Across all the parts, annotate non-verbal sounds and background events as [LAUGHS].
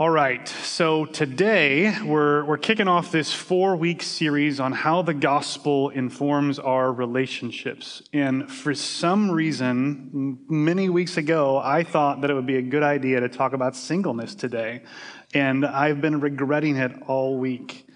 All right, so today we're, we're kicking off this four week series on how the gospel informs our relationships. And for some reason, many weeks ago, I thought that it would be a good idea to talk about singleness today. And I've been regretting it all week.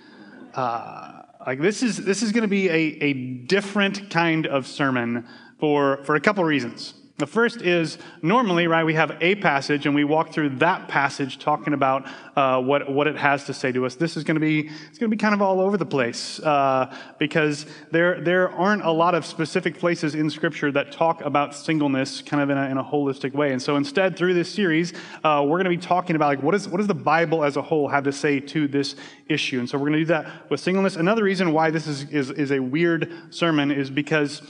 Uh, like this is this is going to be a, a different kind of sermon for, for a couple reasons. The first is normally, right, we have a passage and we walk through that passage talking about uh, what, what it has to say to us. This is going to be, it's going to be kind of all over the place uh, because there, there aren't a lot of specific places in Scripture that talk about singleness kind of in a, in a holistic way. And so instead, through this series, uh, we're going to be talking about like, what, is, what does the Bible as a whole have to say to this issue? And so we're going to do that with singleness. Another reason why this is, is, is a weird sermon is because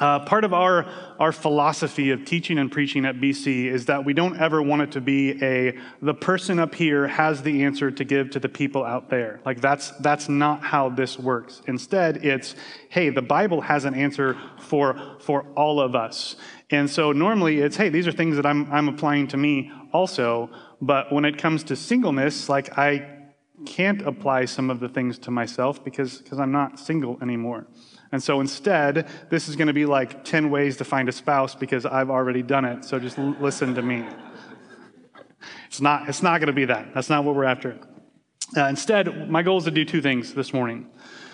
uh, part of our, our philosophy of teaching and preaching at BC is that we don't ever want it to be a the person up here has the answer to give to the people out there. Like that's that's not how this works. Instead, it's hey, the Bible has an answer for for all of us. And so normally it's hey, these are things that I'm I'm applying to me also. But when it comes to singleness, like I can't apply some of the things to myself because because I'm not single anymore. And so instead, this is going to be like 10 ways to find a spouse because I've already done it. So just l- listen to me. It's not, it's not going to be that. That's not what we're after. Uh, instead, my goal is to do two things this morning.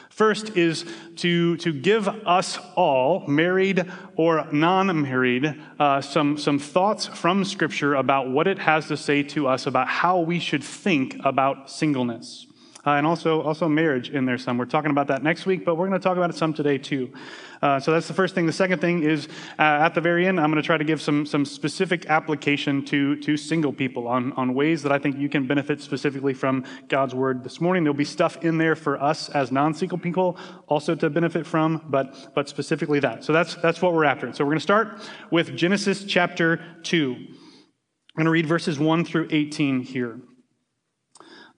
First is to, to give us all, married or non married, uh, some, some thoughts from Scripture about what it has to say to us about how we should think about singleness uh, and also, also marriage in there some. We're talking about that next week, but we're going to talk about it some today too. Uh, so that's the first thing. The second thing is uh, at the very end, I'm going to try to give some, some specific application to, to single people on, on ways that I think you can benefit specifically from God's word this morning. There'll be stuff in there for us as non single people also to benefit from, but, but specifically that. So that's, that's what we're after. So we're going to start with Genesis chapter 2. I'm going to read verses 1 through 18 here.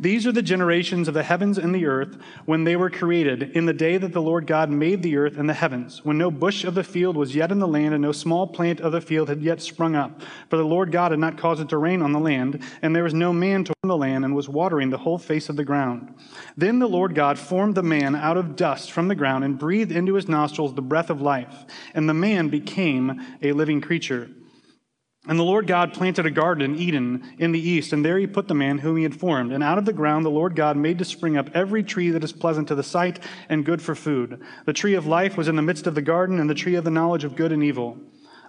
These are the generations of the heavens and the earth when they were created, in the day that the Lord God made the earth and the heavens, when no bush of the field was yet in the land, and no small plant of the field had yet sprung up. For the Lord God had not caused it to rain on the land, and there was no man to the land, and was watering the whole face of the ground. Then the Lord God formed the man out of dust from the ground, and breathed into his nostrils the breath of life, and the man became a living creature. And the Lord God planted a garden in Eden in the east, and there he put the man whom he had formed. And out of the ground the Lord God made to spring up every tree that is pleasant to the sight and good for food. The tree of life was in the midst of the garden, and the tree of the knowledge of good and evil.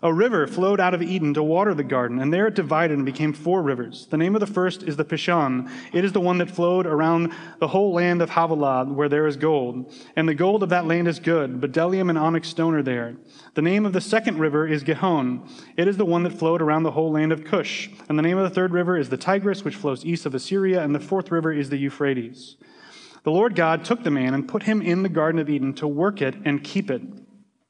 A river flowed out of Eden to water the garden, and there it divided and became four rivers. The name of the first is the Pishon. It is the one that flowed around the whole land of Havilah, where there is gold. And the gold of that land is good, bdellium and onyx stone are there. The name of the second river is Gihon. It is the one that flowed around the whole land of Cush. And the name of the third river is the Tigris, which flows east of Assyria, and the fourth river is the Euphrates. The Lord God took the man and put him in the Garden of Eden to work it and keep it.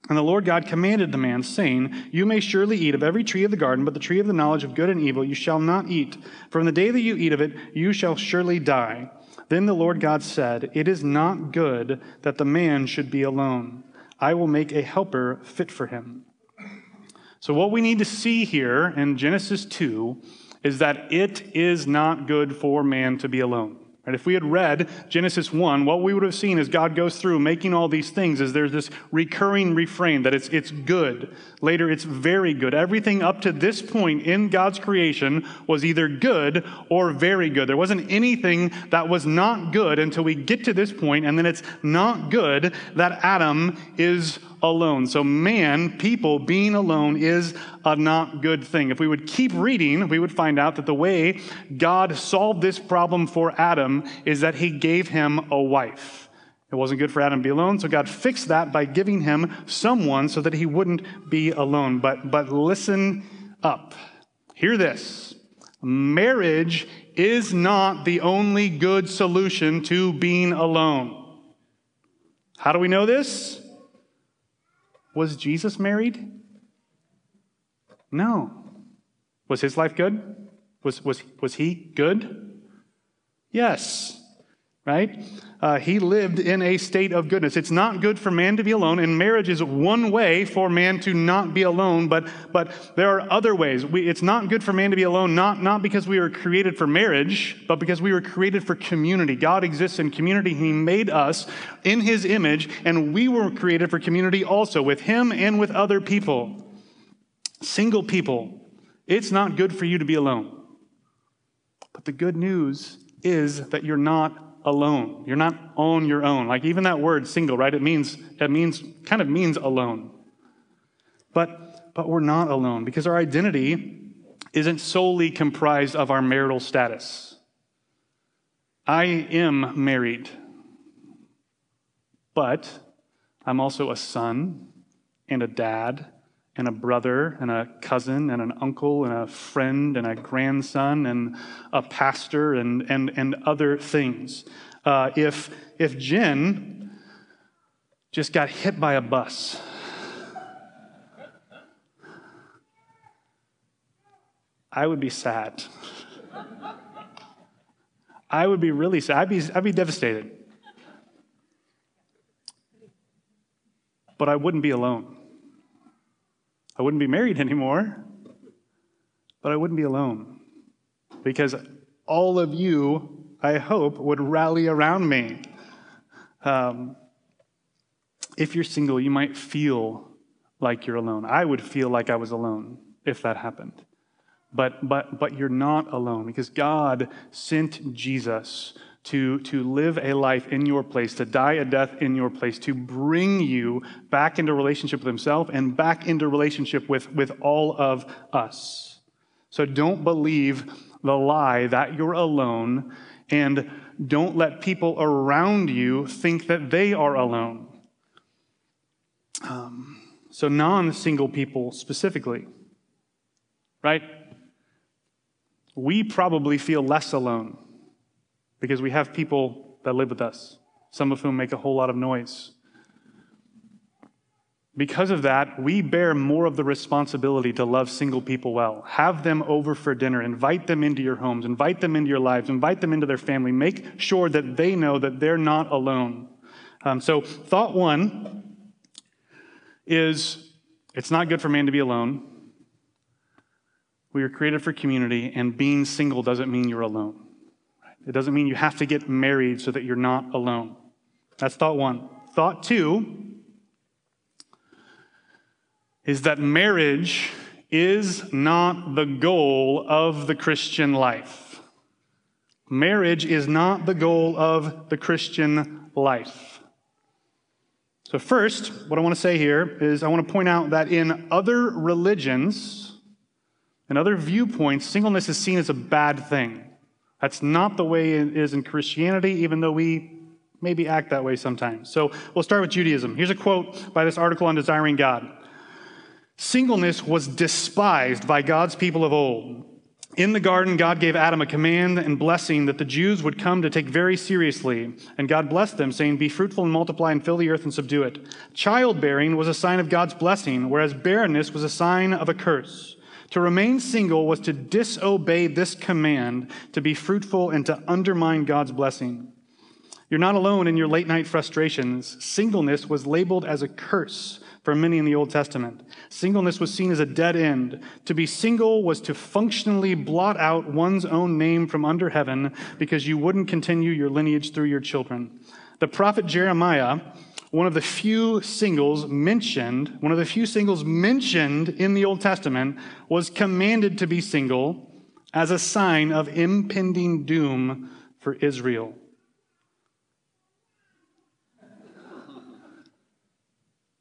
And the Lord God commanded the man, saying, You may surely eat of every tree of the garden, but the tree of the knowledge of good and evil you shall not eat. In the day that you eat of it, you shall surely die. Then the Lord God said, It is not good that the man should be alone. I will make a helper fit for him. So, what we need to see here in Genesis 2 is that it is not good for man to be alone. If we had read Genesis 1, what we would have seen as God goes through making all these things is there's this recurring refrain that it's, it's good. Later, it's very good. Everything up to this point in God's creation was either good or very good. There wasn't anything that was not good until we get to this point, and then it's not good that Adam is alone. So, man, people being alone is a not good thing. If we would keep reading, we would find out that the way God solved this problem for Adam is that he gave him a wife. It wasn't good for Adam to be alone, so God fixed that by giving him someone so that he wouldn't be alone. But, but listen up. Hear this. Marriage is not the only good solution to being alone. How do we know this? Was Jesus married? No. Was his life good? Was, was, was he good? Yes right? Uh, he lived in a state of goodness. It's not good for man to be alone, and marriage is one way for man to not be alone, but, but there are other ways. We, it's not good for man to be alone, not, not because we were created for marriage, but because we were created for community. God exists in community. He made us in his image, and we were created for community also, with him and with other people. Single people, it's not good for you to be alone. But the good news is that you're not alone. You're not on your own. Like even that word single, right? It means it means kind of means alone. But but we're not alone because our identity isn't solely comprised of our marital status. I am married. But I'm also a son and a dad and a brother and a cousin and an uncle and a friend and a grandson and a pastor and, and, and other things. Uh, if, if Jen just got hit by a bus, I would be sad. I would be really sad. I'd be, I'd be devastated. But I wouldn't be alone. I wouldn't be married [LAUGHS] anymore, but I wouldn't be alone because all of you, I hope, would rally around me. Um, if you're single, you might feel like you're alone. I would feel like I was alone if that happened. But, but, but you're not alone because God sent Jesus to, to live a life in your place, to die a death in your place, to bring you back into relationship with Himself and back into relationship with, with all of us. So don't believe the lie that you're alone, and don't let people around you think that they are alone. Um, so, non single people specifically, right? We probably feel less alone because we have people that live with us, some of whom make a whole lot of noise. Because of that, we bear more of the responsibility to love single people well. Have them over for dinner, invite them into your homes, invite them into your lives, invite them into their family. Make sure that they know that they're not alone. Um, so, thought one is it's not good for man to be alone. We are created for community, and being single doesn't mean you're alone. It doesn't mean you have to get married so that you're not alone. That's thought one. Thought two is that marriage is not the goal of the Christian life. Marriage is not the goal of the Christian life. So, first, what I want to say here is I want to point out that in other religions and other viewpoints, singleness is seen as a bad thing. That's not the way it is in Christianity, even though we maybe act that way sometimes. So we'll start with Judaism. Here's a quote by this article on Desiring God Singleness was despised by God's people of old. In the garden, God gave Adam a command and blessing that the Jews would come to take very seriously. And God blessed them, saying, Be fruitful and multiply and fill the earth and subdue it. Childbearing was a sign of God's blessing, whereas barrenness was a sign of a curse. To remain single was to disobey this command to be fruitful and to undermine God's blessing. You're not alone in your late night frustrations. Singleness was labeled as a curse for many in the Old Testament. Singleness was seen as a dead end. To be single was to functionally blot out one's own name from under heaven because you wouldn't continue your lineage through your children. The prophet Jeremiah one of the few singles mentioned, one of the few singles mentioned in the Old Testament was commanded to be single as a sign of impending doom for Israel.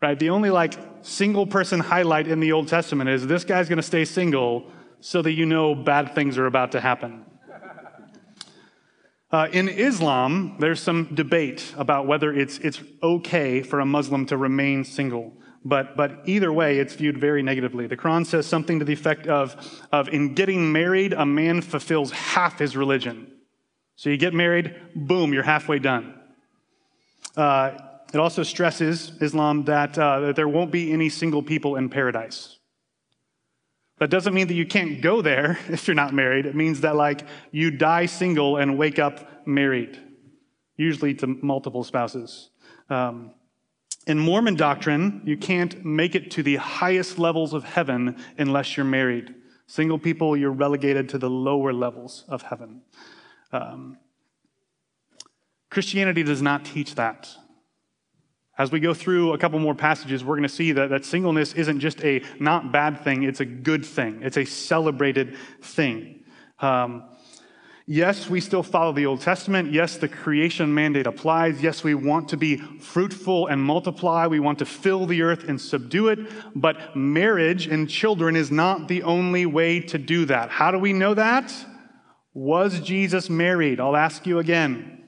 Right? The only like single person highlight in the Old Testament is this guy's going to stay single so that you know bad things are about to happen. Uh, in Islam, there's some debate about whether it's, it's okay for a Muslim to remain single. But, but either way, it's viewed very negatively. The Quran says something to the effect of, of in getting married, a man fulfills half his religion. So you get married, boom, you're halfway done. Uh, it also stresses Islam that, uh, that there won't be any single people in paradise. That doesn't mean that you can't go there [LAUGHS] if you're not married. It means that, like, you die single and wake up married, usually to multiple spouses. Um, in Mormon doctrine, you can't make it to the highest levels of heaven unless you're married. Single people, you're relegated to the lower levels of heaven. Um, Christianity does not teach that. As we go through a couple more passages, we're going to see that, that singleness isn't just a not bad thing, it's a good thing. It's a celebrated thing. Um, yes, we still follow the Old Testament. Yes, the creation mandate applies. Yes, we want to be fruitful and multiply. We want to fill the earth and subdue it. But marriage and children is not the only way to do that. How do we know that? Was Jesus married? I'll ask you again.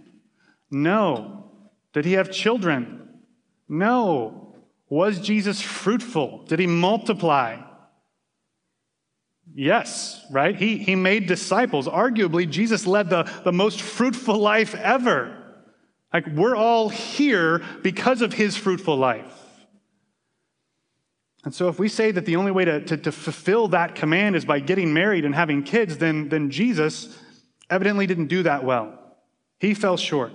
No. Did he have children? No. Was Jesus fruitful? Did he multiply? Yes, right? He, he made disciples. Arguably, Jesus led the, the most fruitful life ever. Like, we're all here because of his fruitful life. And so, if we say that the only way to, to, to, fulfill that command is by getting married and having kids, then, then Jesus evidently didn't do that well. He fell short.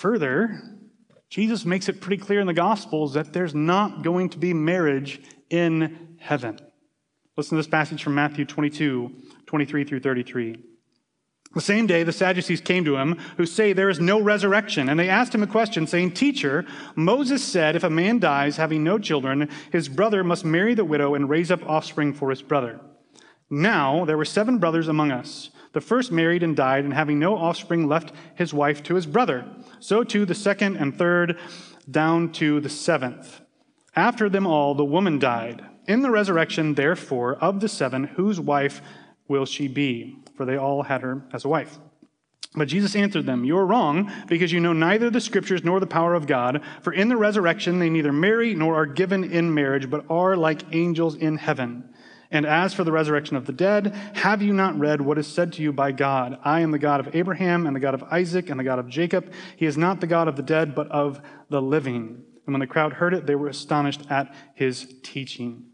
Further, Jesus makes it pretty clear in the Gospels that there's not going to be marriage in heaven. Listen to this passage from Matthew 22, 23 through 33. The same day, the Sadducees came to him, who say there is no resurrection. And they asked him a question, saying, Teacher, Moses said, if a man dies having no children, his brother must marry the widow and raise up offspring for his brother. Now, there were seven brothers among us. The first married and died, and having no offspring, left his wife to his brother. So too the second and third, down to the seventh. After them all, the woman died. In the resurrection, therefore, of the seven, whose wife will she be? For they all had her as a wife. But Jesus answered them, You are wrong, because you know neither the scriptures nor the power of God. For in the resurrection they neither marry nor are given in marriage, but are like angels in heaven. And as for the resurrection of the dead, have you not read what is said to you by God? I am the God of Abraham and the God of Isaac and the God of Jacob. He is not the God of the dead, but of the living. And when the crowd heard it, they were astonished at his teaching.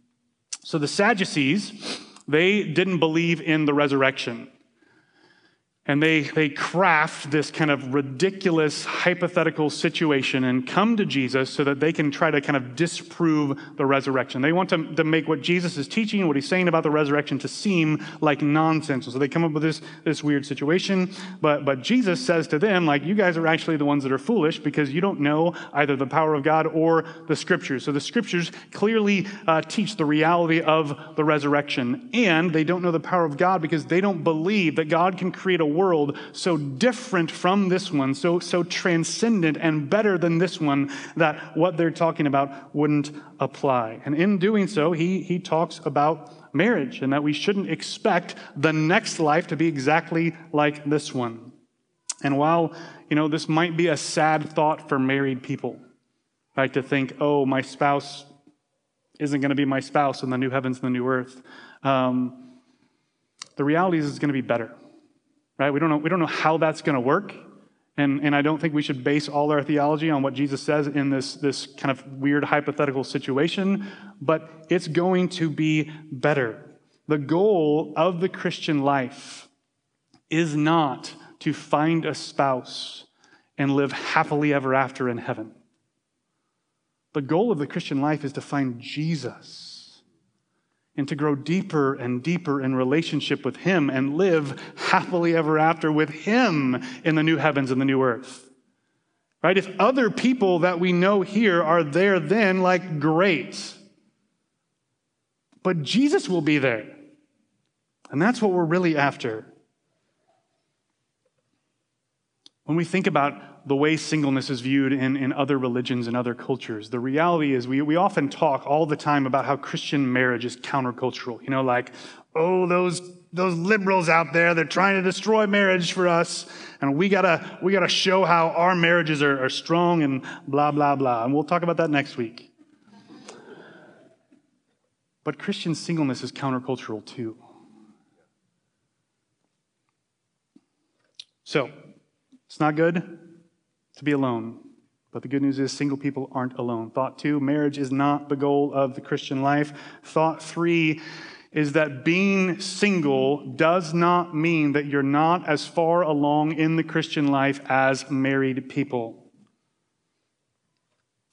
So the Sadducees, they didn't believe in the resurrection. And they, they craft this kind of ridiculous hypothetical situation and come to Jesus so that they can try to kind of disprove the resurrection. They want to, to make what Jesus is teaching, what he's saying about the resurrection, to seem like nonsense. So they come up with this, this weird situation. But, but Jesus says to them, like, you guys are actually the ones that are foolish because you don't know either the power of God or the scriptures. So the scriptures clearly uh, teach the reality of the resurrection. And they don't know the power of God because they don't believe that God can create a world so different from this one, so, so transcendent and better than this one, that what they're talking about wouldn't apply. And in doing so, he, he talks about marriage and that we shouldn't expect the next life to be exactly like this one. And while, you know, this might be a sad thought for married people, right, to think, oh, my spouse isn't going to be my spouse in the new heavens and the new earth. Um, the reality is it's going to be better right? We don't know, we don't know how that's going to work. And, and I don't think we should base all our theology on what Jesus says in this, this kind of weird hypothetical situation, but it's going to be better. The goal of the Christian life is not to find a spouse and live happily ever after in heaven. The goal of the Christian life is to find Jesus and to grow deeper and deeper in relationship with Him and live happily ever after with Him in the new heavens and the new earth. Right? If other people that we know here are there, then, like, great. But Jesus will be there. And that's what we're really after. When we think about the way singleness is viewed in, in other religions and other cultures. The reality is, we, we often talk all the time about how Christian marriage is countercultural. You know, like, oh, those, those liberals out there, they're trying to destroy marriage for us. And we gotta, we gotta show how our marriages are, are strong and blah, blah, blah. And we'll talk about that next week. But Christian singleness is countercultural too. So, it's not good to be alone. But the good news is, single people aren't alone. Thought two, marriage is not the goal of the Christian life. Thought three is that being single does not mean that you're not as far along in the Christian life as married people.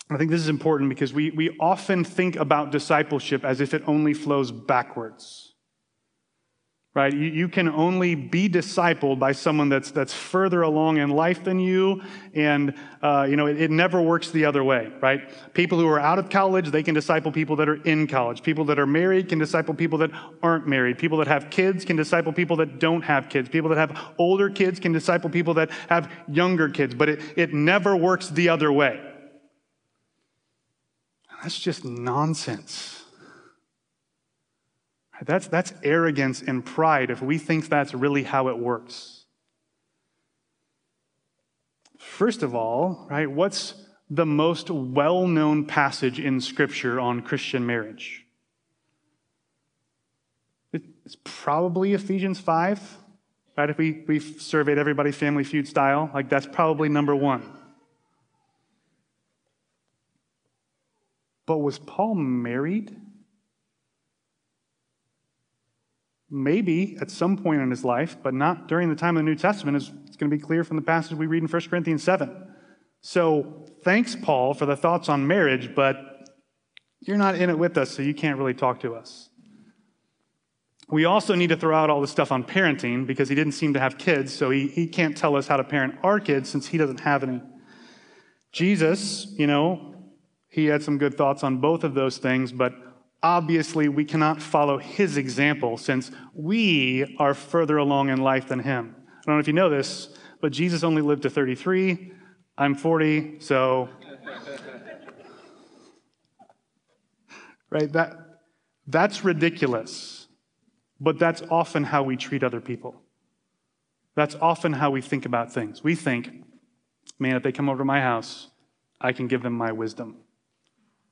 I think this is important because we, we often think about discipleship as if it only flows backwards right? You, you, can only be discipled by someone that's, that's further along in life than you. And, uh, you know, it, it, never works the other way, right? People who are out of college, they can disciple people that are in college. People that are married can disciple people that aren't married. People that have kids can disciple people that don't have kids. People that have older kids can disciple people that have younger kids. But it, it never works the other way. That's just nonsense. That's, that's arrogance and pride if we think that's really how it works. First of all, right, what's the most well known passage in Scripture on Christian marriage? It's probably Ephesians 5, right? If we, we surveyed everybody family feud style, like that's probably number one. But was Paul married? Maybe at some point in his life, but not during the time of the New Testament, as it's going to be clear from the passage we read in 1 Corinthians 7. So thanks, Paul, for the thoughts on marriage, but you're not in it with us, so you can't really talk to us. We also need to throw out all the stuff on parenting because he didn't seem to have kids, so he, he can't tell us how to parent our kids since he doesn't have any. Jesus, you know, he had some good thoughts on both of those things, but obviously we cannot follow his example since we are further along in life than him. I don't know if you know this, but Jesus only lived to 33. I'm 40, so. [LAUGHS] right? That, that's ridiculous, but that's often how we treat other people. That's often how we think about things. We think, man, if they come over to my house, I can give them my wisdom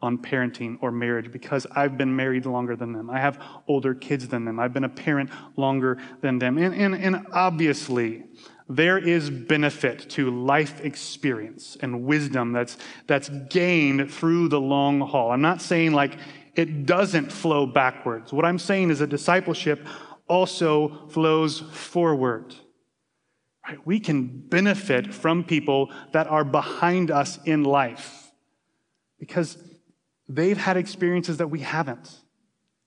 on parenting or marriage because I've been married longer than them. I have older kids than them. I've been a parent longer than them. And, and, and obviously, there is benefit to life experience and wisdom that's, that's gained through the long haul. I'm not saying like it doesn't flow backwards. What I'm saying is that discipleship also flows forward. Right? We can benefit from people that are behind us in life because they've had experiences that we haven't.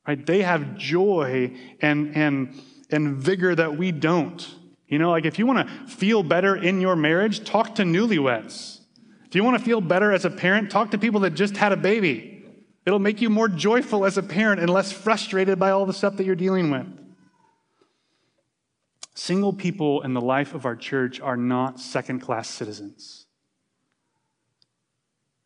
Right? They have joy and, and, and vigor that we don't. You know, like if you want to feel better in your marriage, talk to newlyweds. If you want to feel better as a parent, talk to people that just had a baby. It'll make you more joyful as a parent and less frustrated by all the stuff that you're dealing with. Single people in the life of our church are not second class citizens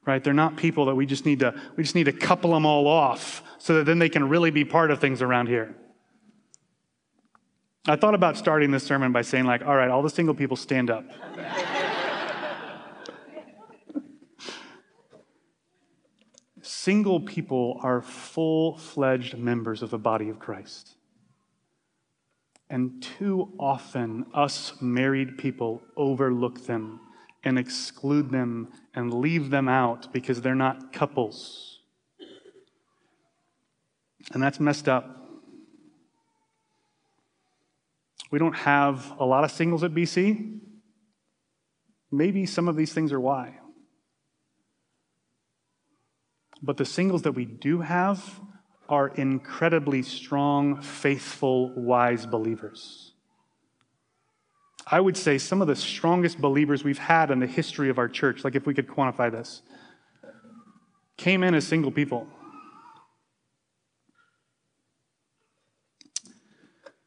right? They're not people that we just need to we just need to couple them all off so that then they can really be part of things around here. I thought about starting this sermon by saying like, all right, all the single people stand up. [LAUGHS] single people are full-fledged members of the body of Christ. And too often, us married people overlook them and exclude them and leave them out because they're not couples. And that's messed up. We don't have a lot of singles at BC. Maybe some of these things are why. But the singles that we do have are incredibly strong, faithful, wise believers. I would say, some of the strongest believers we've had in the history of our church, like if we could quantify this, came in as single people.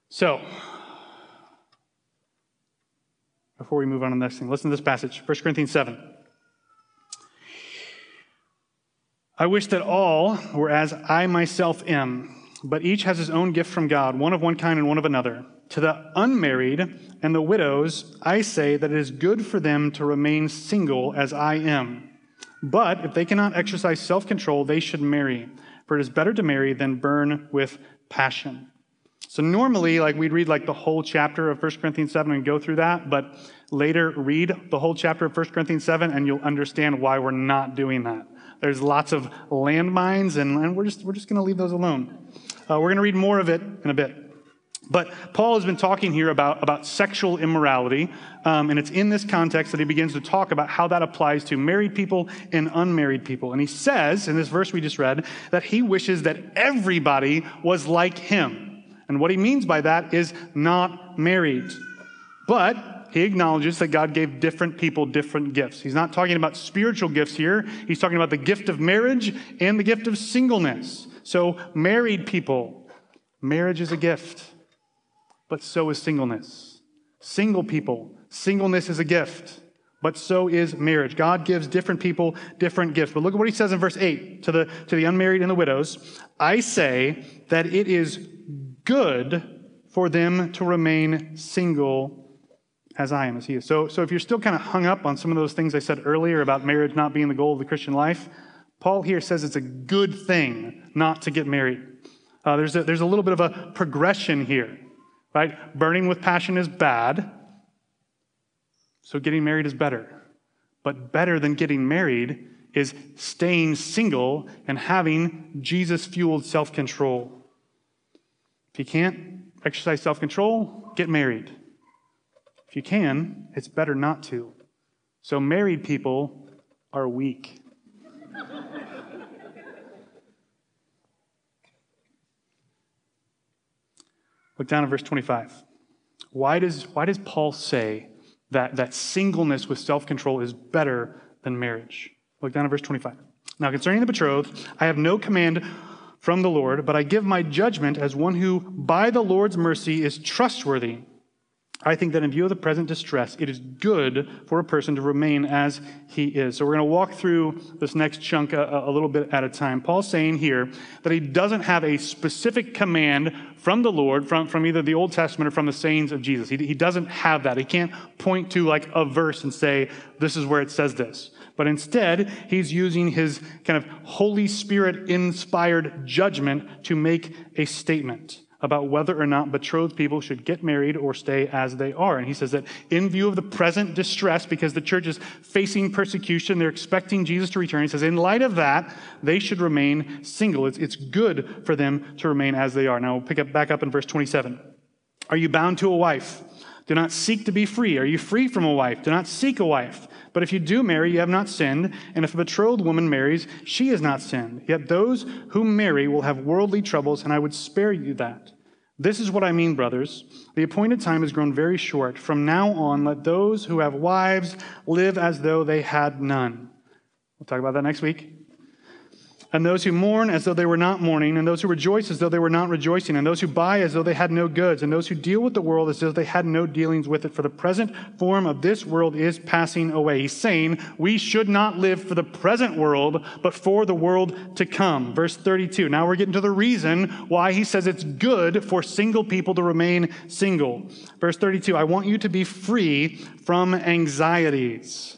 So, before we move on to the next thing, listen to this passage 1 Corinthians 7. I wish that all were as I myself am, but each has his own gift from God, one of one kind and one of another. To the unmarried and the widows, I say that it is good for them to remain single as I am. But if they cannot exercise self control, they should marry, for it is better to marry than burn with passion. So normally, like we'd read like the whole chapter of 1 Corinthians 7 and go through that, but later read the whole chapter of 1 Corinthians 7 and you'll understand why we're not doing that. There's lots of landmines, and, and we're just, we're just going to leave those alone. Uh, we're going to read more of it in a bit. But Paul has been talking here about, about sexual immorality, um, and it's in this context that he begins to talk about how that applies to married people and unmarried people. And he says, in this verse we just read, that he wishes that everybody was like him. And what he means by that is not married. But he acknowledges that God gave different people different gifts. He's not talking about spiritual gifts here, he's talking about the gift of marriage and the gift of singleness. So, married people, marriage is a gift but so is singleness. Single people, singleness is a gift, but so is marriage. God gives different people different gifts. But look at what he says in verse 8 to the, to the unmarried and the widows I say that it is good for them to remain single as I am, as he is. So, so if you're still kind of hung up on some of those things I said earlier about marriage not being the goal of the Christian life, Paul here says it's a good thing not to get married. Uh, there's, a, there's a little bit of a progression here right? Burning with passion is bad, so getting married is better. But better than getting married is staying single and having Jesus fueled self control. If you can't exercise self control, get married. If you can, it's better not to. So, married people are weak. Look down at verse 25. Why does, why does Paul say that, that singleness with self control is better than marriage? Look down at verse 25. Now, concerning the betrothed, I have no command from the Lord, but I give my judgment as one who, by the Lord's mercy, is trustworthy. I think that in view of the present distress, it is good for a person to remain as he is. So we're going to walk through this next chunk a, a, little bit at a time. Paul's saying here that he doesn't have a specific command from the Lord, from, from either the Old Testament or from the sayings of Jesus. He, he doesn't have that. He can't point to like a verse and say, this is where it says this. But instead, he's using his kind of Holy Spirit inspired judgment to make a statement about whether or not betrothed people should get married or stay as they are. And he says that in view of the present distress, because the church is facing persecution, they're expecting Jesus to return. He says, in light of that, they should remain single. It's, it's good for them to remain as they are. Now we'll pick up back up in verse 27. Are you bound to a wife? Do not seek to be free. Are you free from a wife? Do not seek a wife. But if you do marry, you have not sinned. And if a betrothed woman marries, she has not sinned. Yet those who marry will have worldly troubles, and I would spare you that. This is what I mean, brothers. The appointed time has grown very short. From now on, let those who have wives live as though they had none. We'll talk about that next week and those who mourn as though they were not mourning, and those who rejoice as though they were not rejoicing, and those who buy as though they had no goods, and those who deal with the world as though they had no dealings with it. For the present form of this world is passing away. He's saying we should not live for the present world, but for the world to come. Verse 32. Now we're getting to the reason why he says it's good for single people to remain single. Verse 32. I want you to be free from anxieties.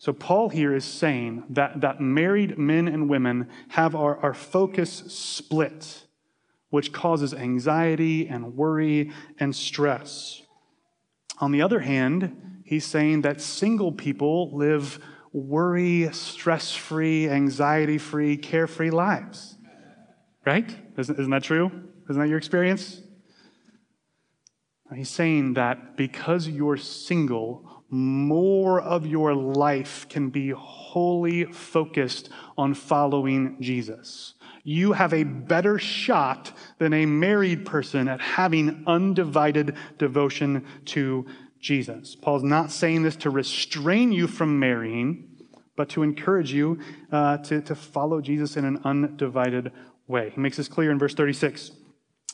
So, Paul here is saying that, that married men and women have our, our focus split, which causes anxiety and worry and stress. On the other hand, he's saying that single people live worry, stress free, anxiety free, carefree lives. Right? Isn't, isn't that true? Isn't that your experience? He's saying that because you're single, more of your life can be wholly focused on following Jesus. You have a better shot than a married person at having undivided devotion to Jesus. Paul's not saying this to restrain you from marrying, but to encourage you uh, to, to follow Jesus in an undivided way. He makes this clear in verse 36.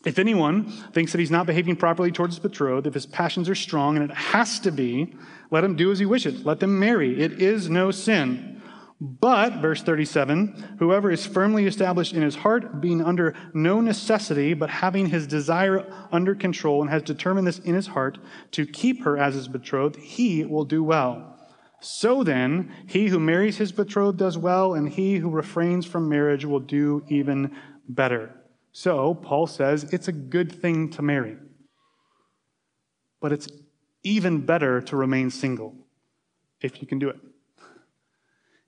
If anyone thinks that he's not behaving properly towards his betrothed, if his passions are strong, and it has to be, let him do as he wishes. Let them marry. It is no sin. But, verse 37, whoever is firmly established in his heart, being under no necessity, but having his desire under control, and has determined this in his heart to keep her as his betrothed, he will do well. So then, he who marries his betrothed does well, and he who refrains from marriage will do even better. So, Paul says it's a good thing to marry, but it's even better to remain single if you can do it.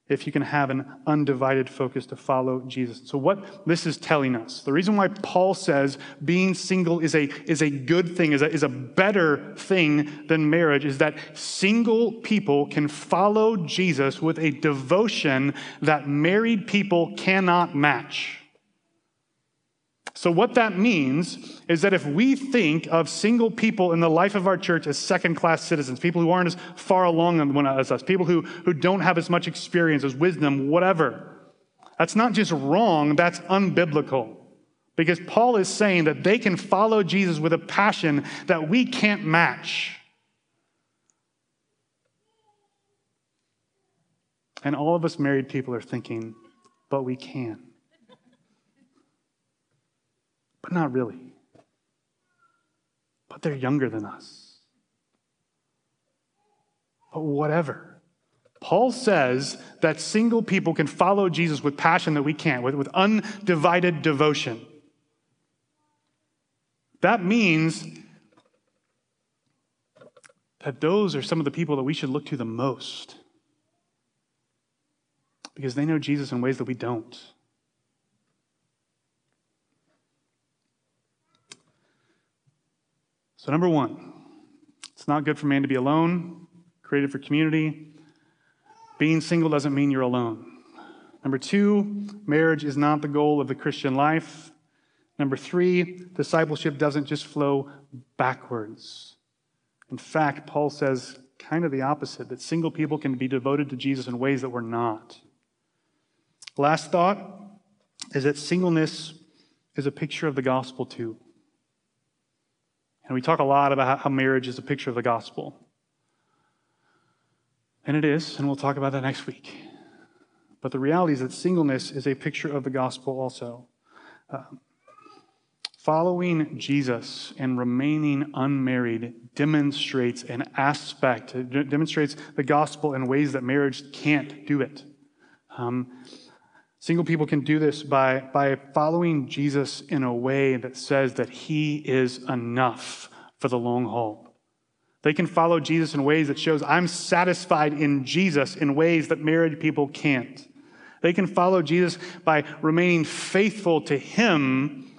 If you can have an undivided focus to follow Jesus. So, what this is telling us, the reason why Paul says being single is a, is a good thing, is a, is a better thing than marriage, is that single people can follow Jesus with a devotion that married people cannot match. So, what that means is that if we think of single people in the life of our church as second class citizens, people who aren't as far along as us, people who, who don't have as much experience, as wisdom, whatever, that's not just wrong, that's unbiblical. Because Paul is saying that they can follow Jesus with a passion that we can't match. And all of us married people are thinking, but we can but not really. But they're younger than us. But whatever. Paul says that single people can follow Jesus with passion that we can't, with, with undivided devotion. That means that those are some of the people that we should look to the most because they know Jesus in ways that we don't. So, number one, it's not good for man to be alone, created for community. Being single doesn't mean you're alone. Number two, marriage is not the goal of the Christian life. Number three, discipleship doesn't just flow backwards. In fact, Paul says kind of the opposite that single people can be devoted to Jesus in ways that we're not. Last thought is that singleness is a picture of the gospel, too. And we talk a lot about how marriage is a picture of the gospel. And it is, and we'll talk about that next week. But the reality is that singleness is a picture of the gospel also. Uh, following Jesus and remaining unmarried demonstrates an aspect, demonstrates the gospel in ways that marriage can't do it. Um, Single people can do this by, by following Jesus in a way that says that he is enough for the long haul. They can follow Jesus in ways that shows I'm satisfied in Jesus in ways that married people can't. They can follow Jesus by remaining faithful to him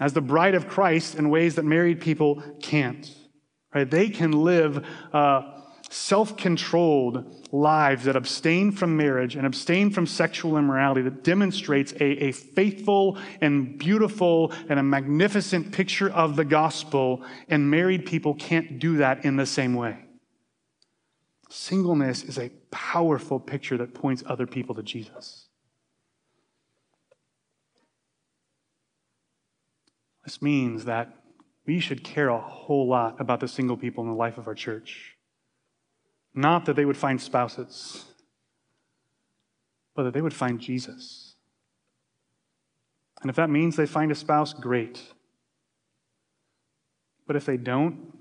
as the bride of Christ in ways that married people can't. Right? They can live uh, self controlled lives that abstain from marriage and abstain from sexual immorality that demonstrates a, a faithful and beautiful and a magnificent picture of the gospel, and married people can't do that in the same way. Singleness is a powerful picture that points other people to Jesus. This means that we should care a whole lot about the single people in the life of our church. Not that they would find spouses, but that they would find Jesus. And if that means they find a spouse, great. But if they don't,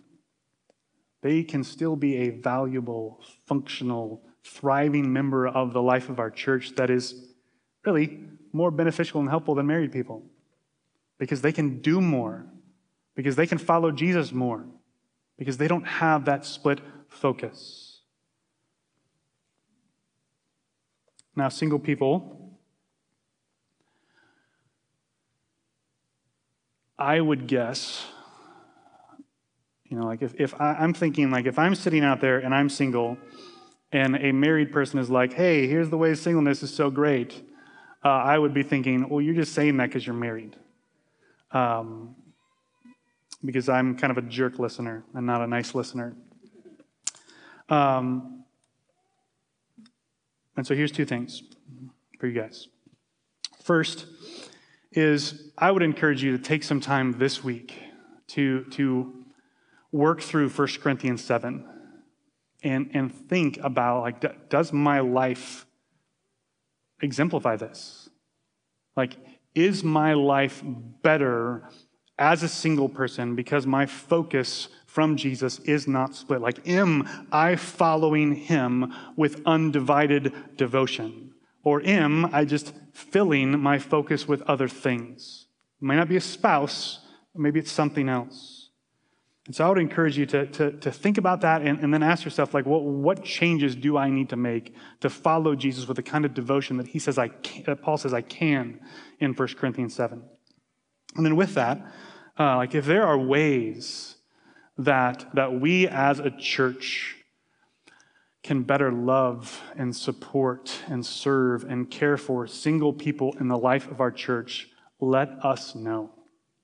they can still be a valuable, functional, thriving member of the life of our church that is really more beneficial and helpful than married people because they can do more, because they can follow Jesus more, because they don't have that split focus. Now, single people, I would guess, you know, like if, if I, I'm thinking, like if I'm sitting out there and I'm single, and a married person is like, hey, here's the way singleness is so great, uh, I would be thinking, well, you're just saying that because you're married. Um, because I'm kind of a jerk listener and not a nice listener. Um, and so here's two things for you guys. First is I would encourage you to take some time this week to, to work through 1 Corinthians 7 and, and think about like, does my life exemplify this? Like, is my life better as a single person because my focus from Jesus is not split? Like, am I following him with undivided devotion? Or am I just filling my focus with other things? It might not be a spouse, maybe it's something else. And so I would encourage you to, to, to think about that and, and then ask yourself, like, what, what changes do I need to make to follow Jesus with the kind of devotion that he says I can, that uh, Paul says I can in 1 Corinthians 7. And then with that, uh, like if there are ways that, that we as a church can better love and support and serve and care for single people in the life of our church, let us know.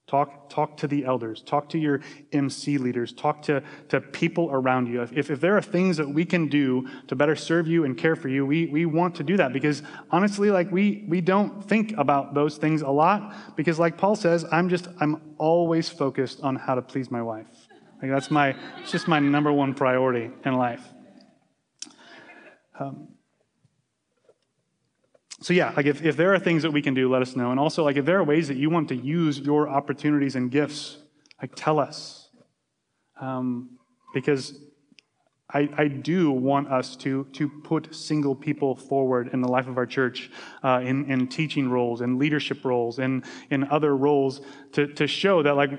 Talk, talk to the elders, talk to your MC leaders, talk to, to people around you. If, if there are things that we can do to better serve you and care for you, we, we want to do that because honestly, like we, we don't think about those things a lot because like Paul says, I'm just, I'm always focused on how to please my wife. Like that's my, it's just my number one priority in life. Um, so yeah, like if, if there are things that we can do, let us know. And also, like if there are ways that you want to use your opportunities and gifts, like tell us. Um, because I, I, do want us to, to put single people forward in the life of our church uh, in, in teaching roles, and leadership roles, and in other roles to, to show that, like,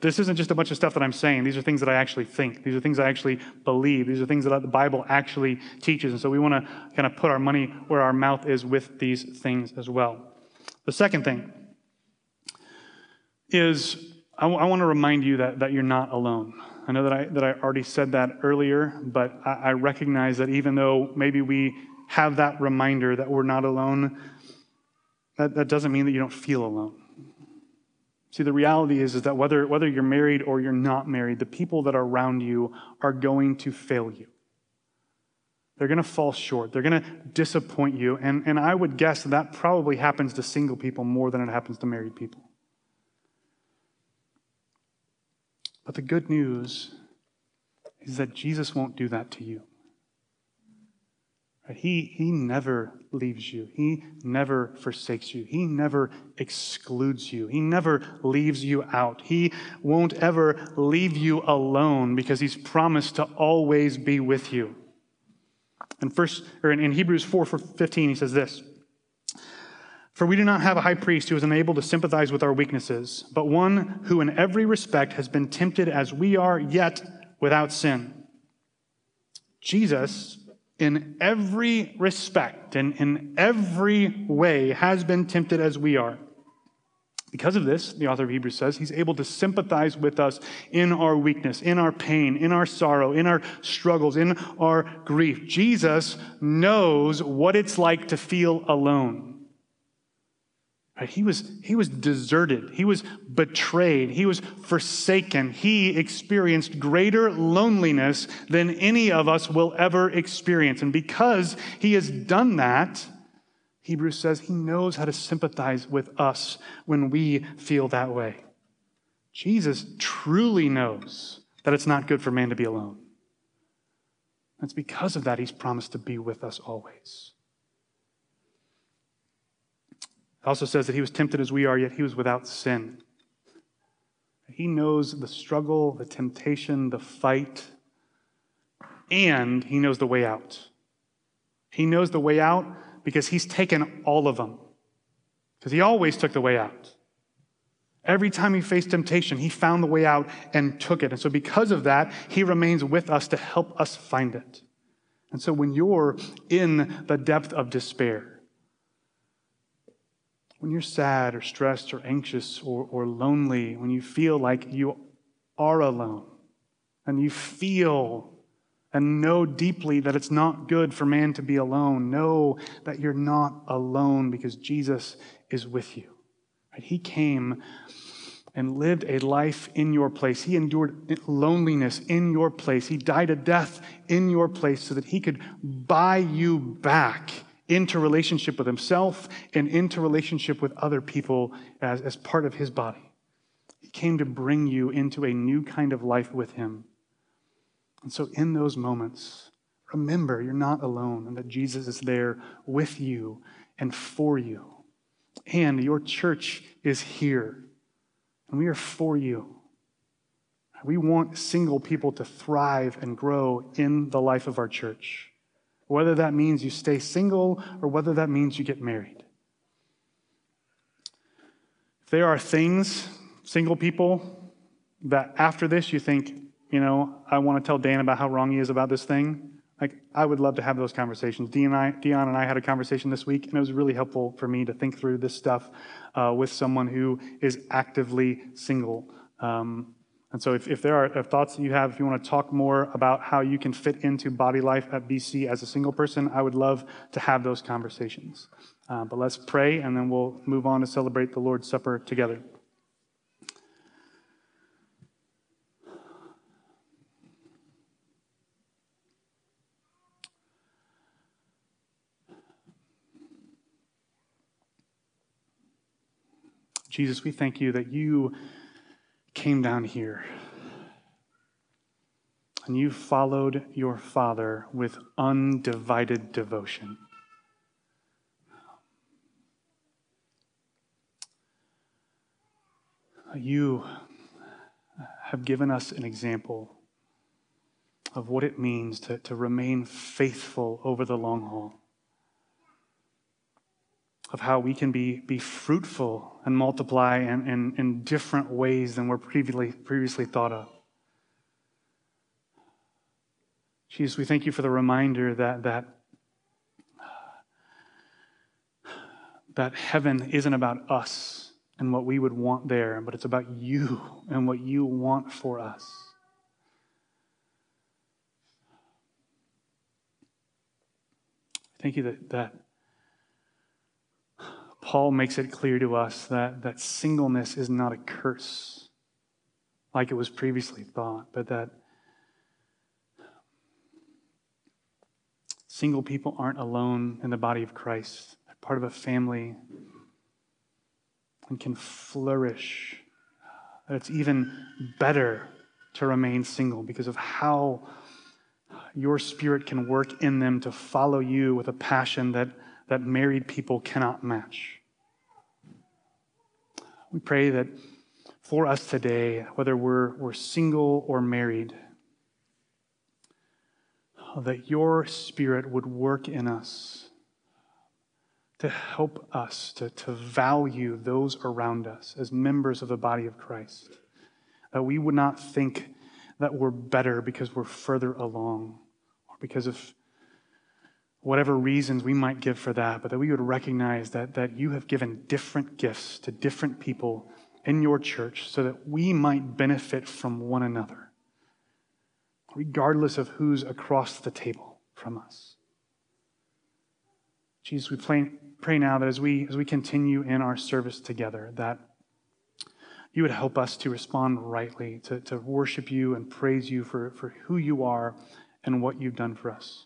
this isn't just a bunch of stuff that I'm saying. These are things that I actually think. These are things I actually believe. These are things that the Bible actually teaches. And so we want to kind of put our money where our mouth is with these things as well. The second thing is I, w- I want to remind you that, that you're not alone. I know that I, that I already said that earlier, but I, I recognize that even though maybe we have that reminder that we're not alone, that, that doesn't mean that you don't feel alone. See, the reality is, is that whether, whether you're married or you're not married, the people that are around you are going to fail you. They're going to fall short. They're going to disappoint you. And, and I would guess that, that probably happens to single people more than it happens to married people. But the good news is that Jesus won't do that to you. He, he never leaves you. He never forsakes you. He never excludes you. He never leaves you out. He won't ever leave you alone because he's promised to always be with you. And first, or in, in Hebrews 4 15, he says this. For we do not have a high priest who is unable to sympathize with our weaknesses, but one who in every respect has been tempted as we are, yet without sin. Jesus, in every respect and in every way, has been tempted as we are. Because of this, the author of Hebrews says, he's able to sympathize with us in our weakness, in our pain, in our sorrow, in our struggles, in our grief. Jesus knows what it's like to feel alone. Right? He, was, he was deserted. He was betrayed. He was forsaken. He experienced greater loneliness than any of us will ever experience. And because he has done that, Hebrews says he knows how to sympathize with us when we feel that way. Jesus truly knows that it's not good for man to be alone. That's because of that he's promised to be with us always. It also says that he was tempted as we are, yet he was without sin. He knows the struggle, the temptation, the fight, and he knows the way out. He knows the way out because he's taken all of them. Because he always took the way out. Every time he faced temptation, he found the way out and took it. And so, because of that, he remains with us to help us find it. And so, when you're in the depth of despair, when you're sad or stressed or anxious or, or lonely, when you feel like you are alone, and you feel and know deeply that it's not good for man to be alone, know that you're not alone because Jesus is with you. He came and lived a life in your place. He endured loneliness in your place. He died a death in your place so that he could buy you back into relationship with himself and into relationship with other people as, as part of his body. He came to bring you into a new kind of life with him. And so, in those moments, remember you're not alone and that Jesus is there with you and for you. And your church is here, and we are for you. We want single people to thrive and grow in the life of our church, whether that means you stay single or whether that means you get married. If there are things, single people, that after this you think, you know, I want to tell Dan about how wrong he is about this thing, like I would love to have those conversations. Dion and I, Dion and I had a conversation this week, and it was really helpful for me to think through this stuff uh, with someone who is actively single. Um, and so, if, if there are if thoughts that you have, if you want to talk more about how you can fit into body life at BC as a single person, I would love to have those conversations. Uh, but let's pray, and then we'll move on to celebrate the Lord's Supper together. Jesus, we thank you that you came down here and you followed your Father with undivided devotion. You have given us an example of what it means to, to remain faithful over the long haul of how we can be, be fruitful and multiply in, in, in different ways than were previously, previously thought of. Jesus, we thank you for the reminder that, that, that heaven isn't about us and what we would want there, but it's about you and what you want for us. Thank you that, that Paul makes it clear to us that, that singleness is not a curse like it was previously thought, but that single people aren't alone in the body of Christ. They're part of a family and can flourish. That it's even better to remain single because of how your spirit can work in them to follow you with a passion that, that married people cannot match. We pray that for us today, whether we're, we're single or married, that your spirit would work in us to help us to, to value those around us as members of the body of Christ. That we would not think that we're better because we're further along or because of whatever reasons we might give for that, but that we would recognize that, that you have given different gifts to different people in your church so that we might benefit from one another, regardless of who's across the table from us. Jesus, we pray, pray now that as we, as we continue in our service together, that you would help us to respond rightly, to, to worship you and praise you for, for who you are and what you've done for us.